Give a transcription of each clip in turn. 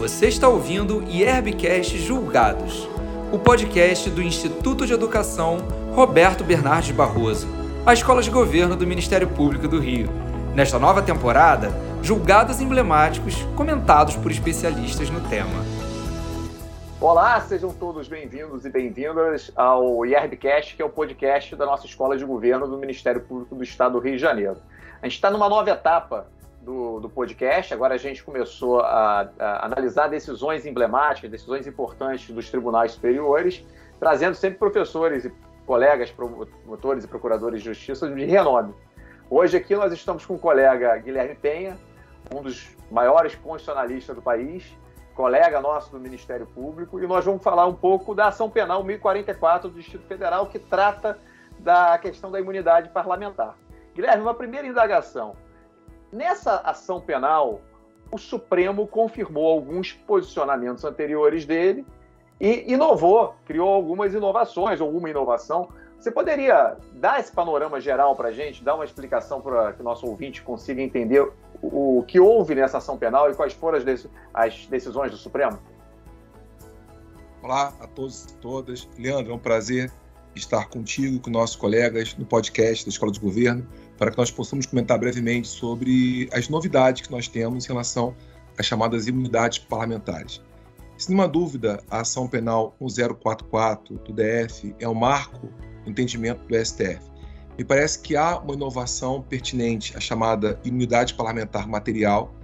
Você está ouvindo IERBcast Julgados, o podcast do Instituto de Educação Roberto Bernardes Barroso, a escola de governo do Ministério Público do Rio. Nesta nova temporada, julgados emblemáticos comentados por especialistas no tema. Olá, sejam todos bem-vindos e bem-vindas ao IERBcast, que é o podcast da nossa escola de governo do Ministério Público do Estado do Rio de Janeiro. A gente está numa nova etapa do, do podcast. Agora a gente começou a, a, analisar decisões emblemáticas, decisões importantes dos tribunais superiores, trazendo sempre professores e colegas, promotores e procuradores de justiça de renome. Hoje aqui nós estamos com o colega Guilherme Penha, um dos maiores constitucionalistas do país, colega nosso do Ministério Público, e nós vamos falar um pouco da ação penal 1044 do Distrito Federal, que trata da questão da imunidade parlamentar. Guilherme, uma primeira indagação. Nessa ação penal, o Supremo confirmou alguns posicionamentos anteriores dele e inovou, criou algumas inovações, alguma inovação. Você poderia dar esse panorama geral para a gente, dar uma explicação para que o nosso ouvinte consiga entender o, que houve nessa ação penal e quais foram as decisões do Supremo? Olá a todos e todas. Leandro, é um prazer estar contigo com nossos colegas no podcast da Escola de Governo para que nós possamos comentar brevemente sobre as novidades que nós temos em relação às chamadas imunidades parlamentares. Sem nenhuma dúvida, a ação penal 1044 do DF é um marco no entendimento do STF. Me parece que há uma inovação pertinente, a chamada imunidade parlamentar material,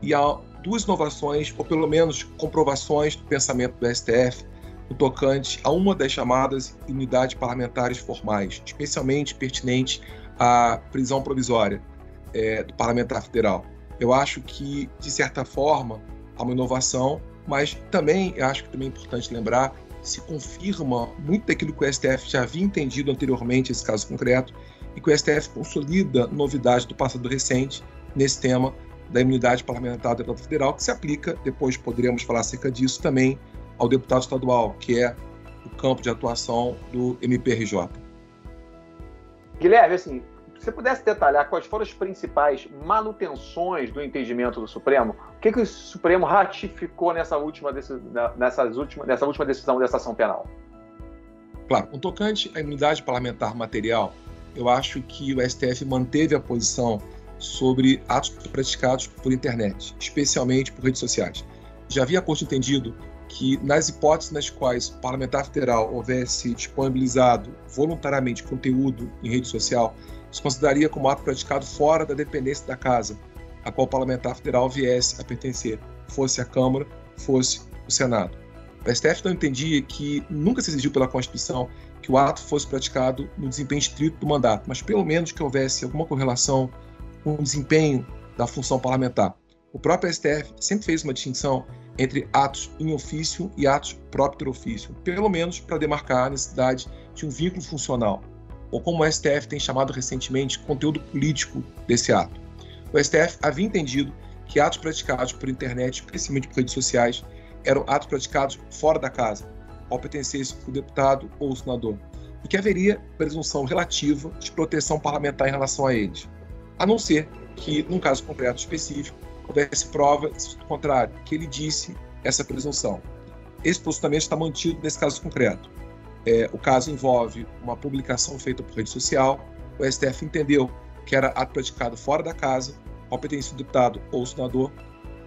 e há duas inovações, ou pelo menos comprovações do pensamento do STF no tocante a uma das chamadas imunidades parlamentares formais, especialmente pertinente a prisão provisória é, do parlamentar federal. Eu acho que, de certa forma, há uma inovação, mas também acho que também é importante lembrar se confirma muito daquilo que o STF já havia entendido anteriormente, esse caso concreto, e que o STF consolida novidade do passado recente nesse tema da imunidade parlamentar do deputado federal, que se aplica, depois poderemos falar acerca disso também, ao deputado estadual, que é o campo de atuação do MPRJ. Guilherme, assim, se você pudesse detalhar quais foram as principais manutenções do entendimento do Supremo, o que, que o Supremo ratificou nessa última, nessas última, nessa última decisão dessa ação penal? Claro, no tocante à imunidade parlamentar material, eu acho que o STF manteve a posição sobre atos praticados por internet, especialmente por redes sociais. Já havia a Corte entendido que, nas hipóteses nas quais o parlamentar federal houvesse disponibilizado voluntariamente conteúdo em rede social, se consideraria como ato praticado fora da dependência da casa a qual o parlamentar federal viesse a pertencer, fosse a Câmara, fosse o Senado. O STF não entendia que nunca se exigiu pela Constituição que o ato fosse praticado no desempenho estrito do mandato, mas pelo menos que houvesse alguma correlação com o desempenho da função parlamentar. O próprio STF sempre fez uma distinção entre atos em ofício e atos próprio ofício, pelo menos para demarcar a necessidade de um vínculo funcional, ou como o STF tem chamado recentemente, conteúdo político desse ato. O STF havia entendido que atos praticados por internet, especialmente por redes sociais, eram atos praticados fora da casa, ao pertencesse o deputado ou o senador, e que haveria presunção relativa de proteção parlamentar em relação a eles, a não ser que, num caso concreto específico, houvesse prova do contrário, que ele disse essa presunção. Esse posicionamento está mantido nesse caso concreto. É, o caso envolve uma publicação feita por rede social. O STF entendeu que era ato praticado fora da casa, competência do deputado ou senador,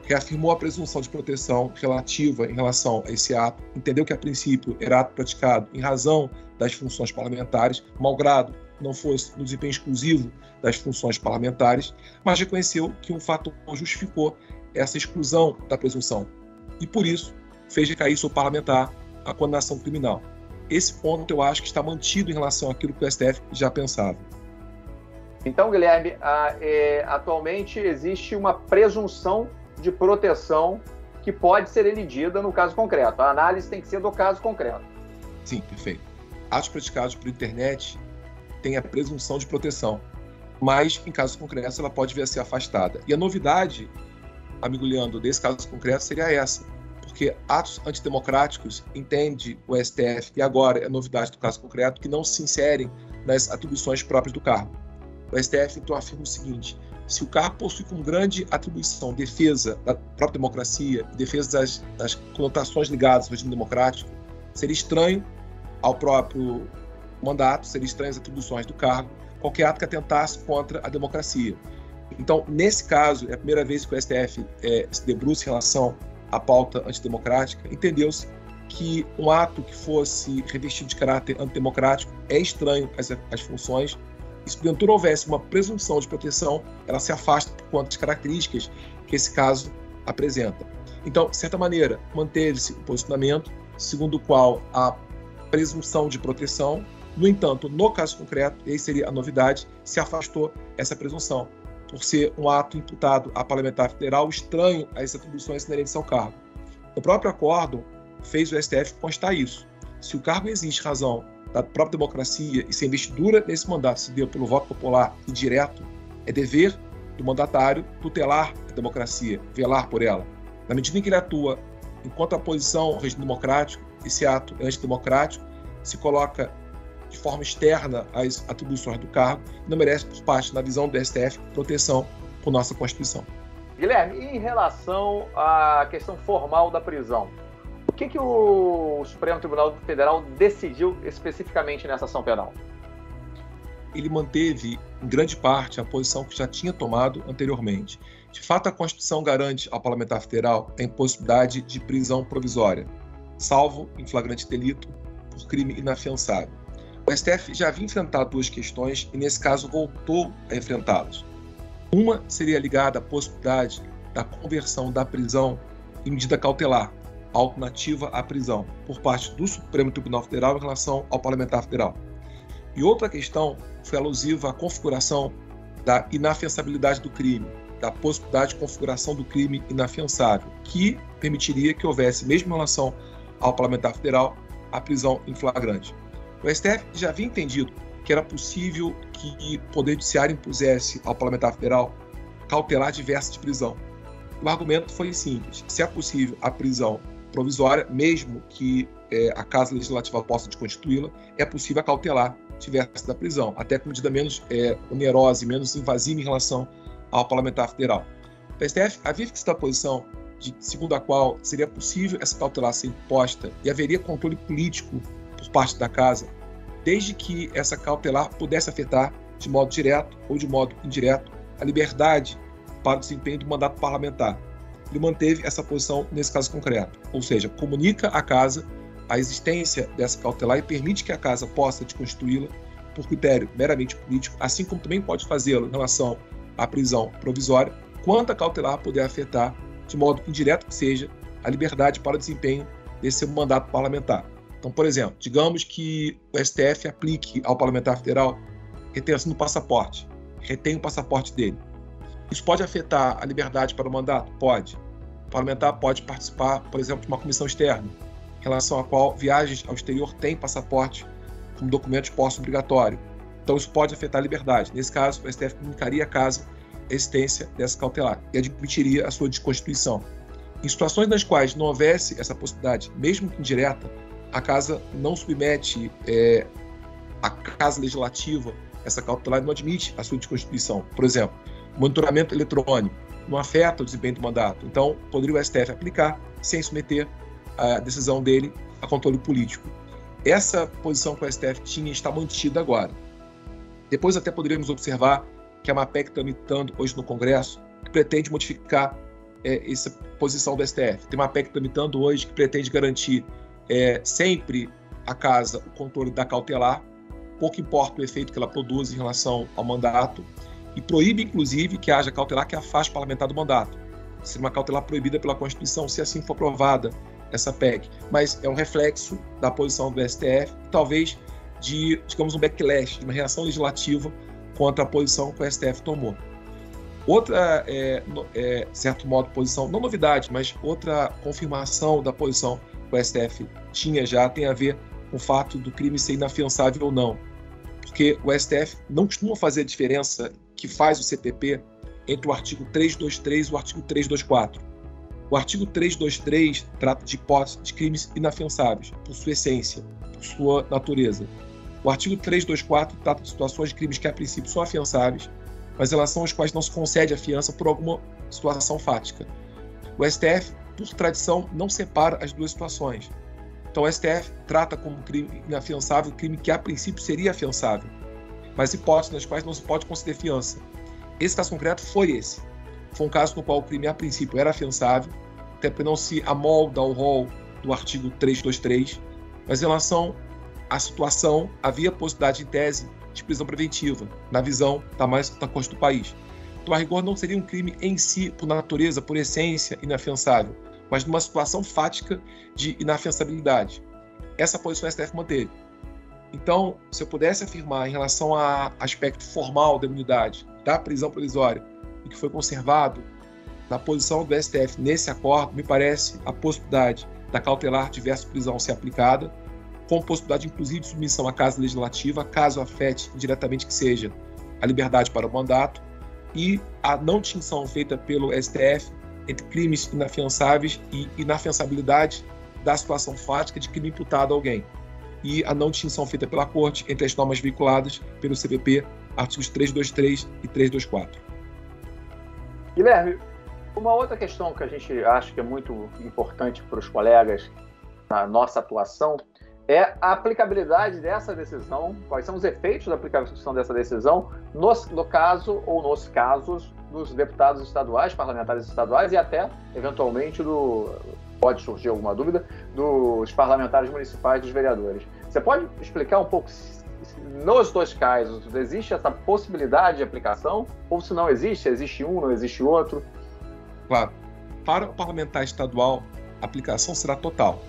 reafirmou a presunção de proteção relativa em relação a esse ato, entendeu que a princípio era ato praticado em razão das funções parlamentares, malgrado não fosse no desempenho exclusivo das funções parlamentares, mas reconheceu que um fato justificou essa exclusão da presunção e, por isso, fez recair sobre o parlamentar a condenação criminal. Esse ponto eu acho que está mantido em relação àquilo que o STF já pensava. Então, Guilherme, a, é, atualmente existe uma presunção de proteção que pode ser elegida no caso concreto. A análise tem que ser do caso concreto. Sim, perfeito. Atos praticados por internet tem a presunção de proteção, mas em casos concretos ela pode vir a ser afastada. E a novidade, amigo Leandro, desse caso concreto seria essa, porque atos antidemocráticos entende o STF, e agora é novidade do caso concreto, que não se inserem nas atribuições próprias do cargo. O STF então afirma o seguinte: se o cargo possui como grande atribuição defesa da própria democracia, defesa das, das conotações ligadas ao regime democrático, seria estranho ao próprio mandato, seria estranho às atribuições do cargo, qualquer ato que atentasse contra a democracia. Então, nesse caso, é a primeira vez que o STF é, se debruça em relação à pauta antidemocrática, entendeu-se que um ato que fosse revestido de caráter antidemocrático é estranho às, às funções e se porventura houvesse uma presunção de proteção, ela se afasta por conta das características que esse caso apresenta. Então, de certa maneira, manteve-se o posicionamento segundo o qual a presunção de proteção, no entanto, no caso concreto, e aí seria a novidade, se afastou essa presunção, por ser um ato imputado a parlamentar federal estranho às atribuições inerentes ao cargo. O próprio acórdão fez o STF constar isso. Se o cargo existe razão da própria democracia e se a investidura nesse mandato se deu pelo voto popular e direto, é dever do mandatário tutelar a democracia, velar por ela. Na medida em que ele atua enquanto a posição ao regime democrático, esse ato é antidemocrático, se coloca de forma externa às atribuições do cargo não merece, por parte, na visão do STF, proteção por nossa Constituição. Guilherme, em relação à questão formal da prisão, que, que o Supremo Tribunal Federal decidiu especificamente nessa ação penal? Ele manteve, em grande parte, a posição que já tinha tomado anteriormente. De fato, a Constituição garante ao parlamentar federal a impossibilidade de prisão provisória, salvo em flagrante delito por crime inafiançável. O STF já havia enfrentado duas questões e, nesse caso, voltou a enfrentá-las. Uma seria ligada à possibilidade da conversão da prisão em medida cautelar, alternativa à prisão por parte do Supremo Tribunal Federal em relação ao parlamentar federal. E outra questão foi alusiva à configuração da inafiançabilidade do crime, da possibilidade de configuração do crime inafiançável, que permitiria que houvesse, mesmo em relação ao parlamentar federal, a prisão em flagrante. O STF já havia entendido que era possível que o Poder Judiciário impusesse ao parlamentar federal cautelar diversa de prisão. O argumento foi simples: se é possível a prisão provisória, mesmo que é, a Casa Legislativa possa desconstituí-la, é possível cautelar diversa da prisão, até com medida menos é, onerosa e menos invasiva em relação ao parlamentar federal. O STF havia fixado a posição de, segundo a qual seria possível essa cautelar ser imposta e haveria controle político por parte da Casa, desde que essa cautelar pudesse afetar de modo direto ou de modo indireto a liberdade para o desempenho do mandato parlamentar ele manteve essa posição nesse caso concreto, ou seja, comunica à casa a existência dessa cautelar e permite que a casa possa desconstituí-la por critério meramente político, assim como também pode fazê-lo em relação à prisão provisória, quanto a cautelar poder afetar, de modo indireto que seja, a liberdade para o desempenho desse mandato parlamentar. Então, por exemplo, digamos que o STF aplique ao parlamentar federal retenção do passaporte, retém o passaporte dele. Isso pode afetar a liberdade para o mandato? Pode. O parlamentar pode participar, por exemplo, de uma comissão externa, em relação à qual viagens ao exterior têm passaporte como documento de posse obrigatório. Então, isso pode afetar a liberdade. Nesse caso, o STF comunicaria à casa a existência dessa cautelar e admitiria a sua desconstituição. Em situações nas quais não houvesse essa possibilidade, mesmo indireta, a casa não submete é, a casa legislativa essa cautelar não admite a sua desconstituição. Por exemplo, monitoramento eletrônico não afeta o desempenho do mandato. Então, poderia o STF aplicar sem submeter a decisão dele a controle político. Essa posição que o STF tinha está mantida agora. Depois até poderíamos observar que a MAPEC está tramitando hoje no Congresso, que pretende modificar é, essa posição do STF. Tem uma PEC tramitando hoje que pretende garantir é, sempre a casa o controle da cautelar, pouco importa o efeito que ela produz em relação ao mandato, e proíbe, inclusive, que haja cautelar que afaste o parlamentar do mandato. Seria uma cautelar proibida pela Constituição, se assim for aprovada essa PEC. Mas é um reflexo da posição do STF, talvez de, digamos, um backlash, de uma reação legislativa contra a posição que o STF tomou. Outra, é, é, certo modo, posição, não novidade, mas outra confirmação da posição o STF tinha já tem a ver com o fato do crime ser inafiançável ou não. Porque o STF não costuma fazer a diferença que faz o CPP entre o artigo 323 e o artigo 324. O artigo 323 trata de hipóteses de crimes inafiançáveis, por sua essência, por sua natureza. O artigo 324 trata de situações de crimes que, a princípio, são afiançáveis, mas em relação aos quais não se concede a fiança por alguma situação fática. O STF, por tradição, não separa as duas situações. Então o STF trata como crime inafiançável crime que a princípio seria afiançável, mas hipóteses nas quais não se pode conceder fiança. Esse caso concreto foi esse. Foi um caso no qual o crime a princípio era afiançável, até porque não se amolda ao rol do artigo 323, mas em relação à situação, havia possibilidade em tese de prisão preventiva, na visão da mais da Corte do país. Então, a rigor, não seria um crime em si, por natureza, por essência, inafiançável, mas numa situação fática de inafiançabilidade. Essa posição a STF manteve. Então, se eu pudesse afirmar em relação a aspecto formal da imunidade da prisão provisória e que foi conservado na posição do STF nesse acordo, me parece a possibilidade da cautelar diversa prisão ser aplicada, com possibilidade inclusive de submissão à Casa Legislativa, caso afete diretamente que seja a liberdade para o mandato, e a não distinção feita pelo STF entre crimes inafiançáveis e inafiançabilidade da situação fática de crime imputado a alguém, e a não distinção feita pela Corte entre as normas veiculadas pelo CPP, artigos 323 e 324. Guilherme, uma outra questão que a gente acha que é muito importante para os colegas na nossa atuação é a aplicabilidade dessa decisão, quais são os efeitos da aplicação dessa decisão no, no caso ou nos casos dos deputados estaduais, parlamentares estaduais e até, eventualmente, do pode surgir alguma dúvida, dos parlamentares municipais, dos vereadores. Você pode explicar um pouco, nos dois casos, existe essa possibilidade de aplicação? Ou se não existe, existe um, não existe outro? Claro. Para o parlamentar estadual, a aplicação será total.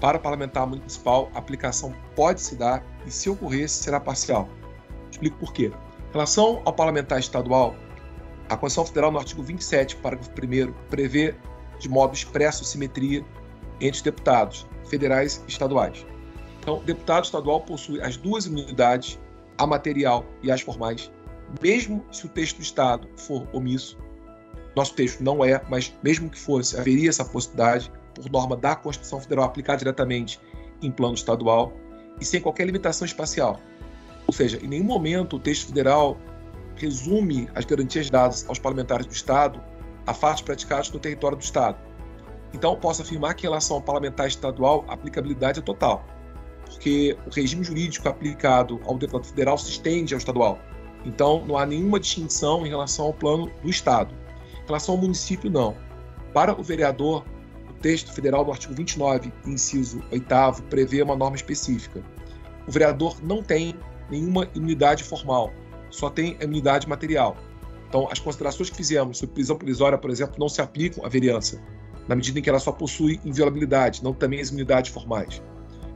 Para o parlamentar municipal, a aplicação pode se dar e, se ocorrer, será parcial. Explico por quê. Em relação ao parlamentar estadual, a Constituição Federal, no artigo 27, parágrafo 1, prevê de modo expresso simetria entre os deputados federais e estaduais. Então, deputado estadual possui as duas imunidades, a material e as formais, mesmo se o texto do Estado for omisso. Nosso texto não é, mas mesmo que fosse, haveria essa possibilidade, por norma da Constituição Federal, aplicada diretamente em plano estadual e sem qualquer limitação espacial. Ou seja, em nenhum momento o texto federal resume as garantias dadas aos parlamentares do Estado a fatos praticados no território do Estado. Então, posso afirmar que, em relação ao parlamentar estadual, a aplicabilidade é total, porque o regime jurídico aplicado ao deputado federal se estende ao estadual. Então, não há nenhuma distinção em relação ao plano do Estado. Em relação ao município, não. Para o vereador, texto federal do artigo 29, inciso 8, prevê uma norma específica. O vereador não tem nenhuma imunidade formal, só tem imunidade material. Então, as considerações que fizemos sobre prisão provisória, por exemplo, não se aplicam à vereança, na medida em que ela só possui inviolabilidade, não também as imunidades formais.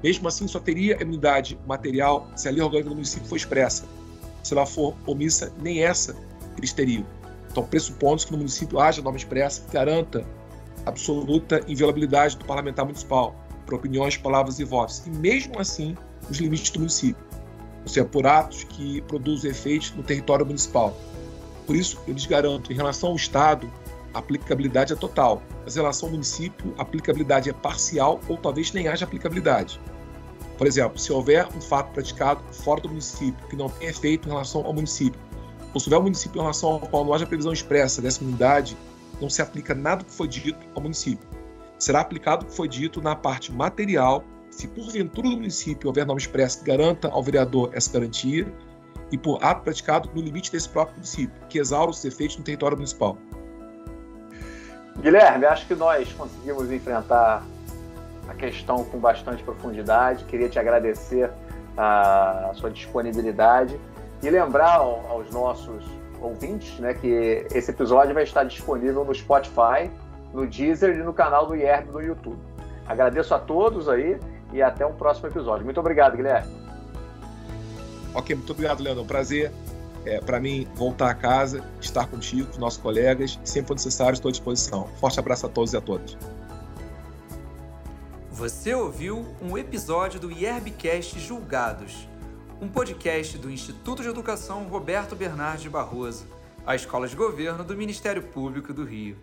Mesmo assim, só teria imunidade material se a lei orgânica do município for expressa. Se ela for omissa, nem essa eles teriam. Então, pressupondo que no município haja norma expressa que garanta absoluta inviolabilidade do parlamentar municipal por opiniões, palavras e votos. E mesmo assim, os limites do município. Ou seja, por atos que produzem efeitos no território municipal. Por isso, eu lhes garanto, em relação ao Estado, a aplicabilidade é total, mas em relação ao município, a aplicabilidade é parcial ou talvez nem haja aplicabilidade. Por exemplo, se houver um fato praticado fora do município que não tem efeito em relação ao município, ou se houver um município em relação ao qual não haja previsão expressa dessa unidade, não se aplica nada que foi dito ao município. Será aplicado o que foi dito na parte material, se porventura do município houver norma expressa que garanta ao vereador essa garantia, e por ato praticado no limite desse próprio município, que exaura os efeitos no território municipal. Guilherme, acho que nós conseguimos enfrentar a questão com bastante profundidade. Queria te agradecer a sua disponibilidade e lembrar aos nossos ouvintes né, que esse episódio vai estar disponível no Spotify, no Deezer e no canal do IERB no YouTube. Agradeço a todos aí e até um próximo episódio. Muito obrigado, Guilherme. Ok, muito obrigado, Leandro. É um prazer é, para mim voltar a casa, estar contigo, com nossos colegas. Sempre for necessário, estou à disposição. Forte abraço a todos e a todas. Você ouviu um episódio do IERBcast Julgados, um podcast do Instituto de Educação Roberto Bernardes Barroso, a escola de governo do Ministério Público do Rio.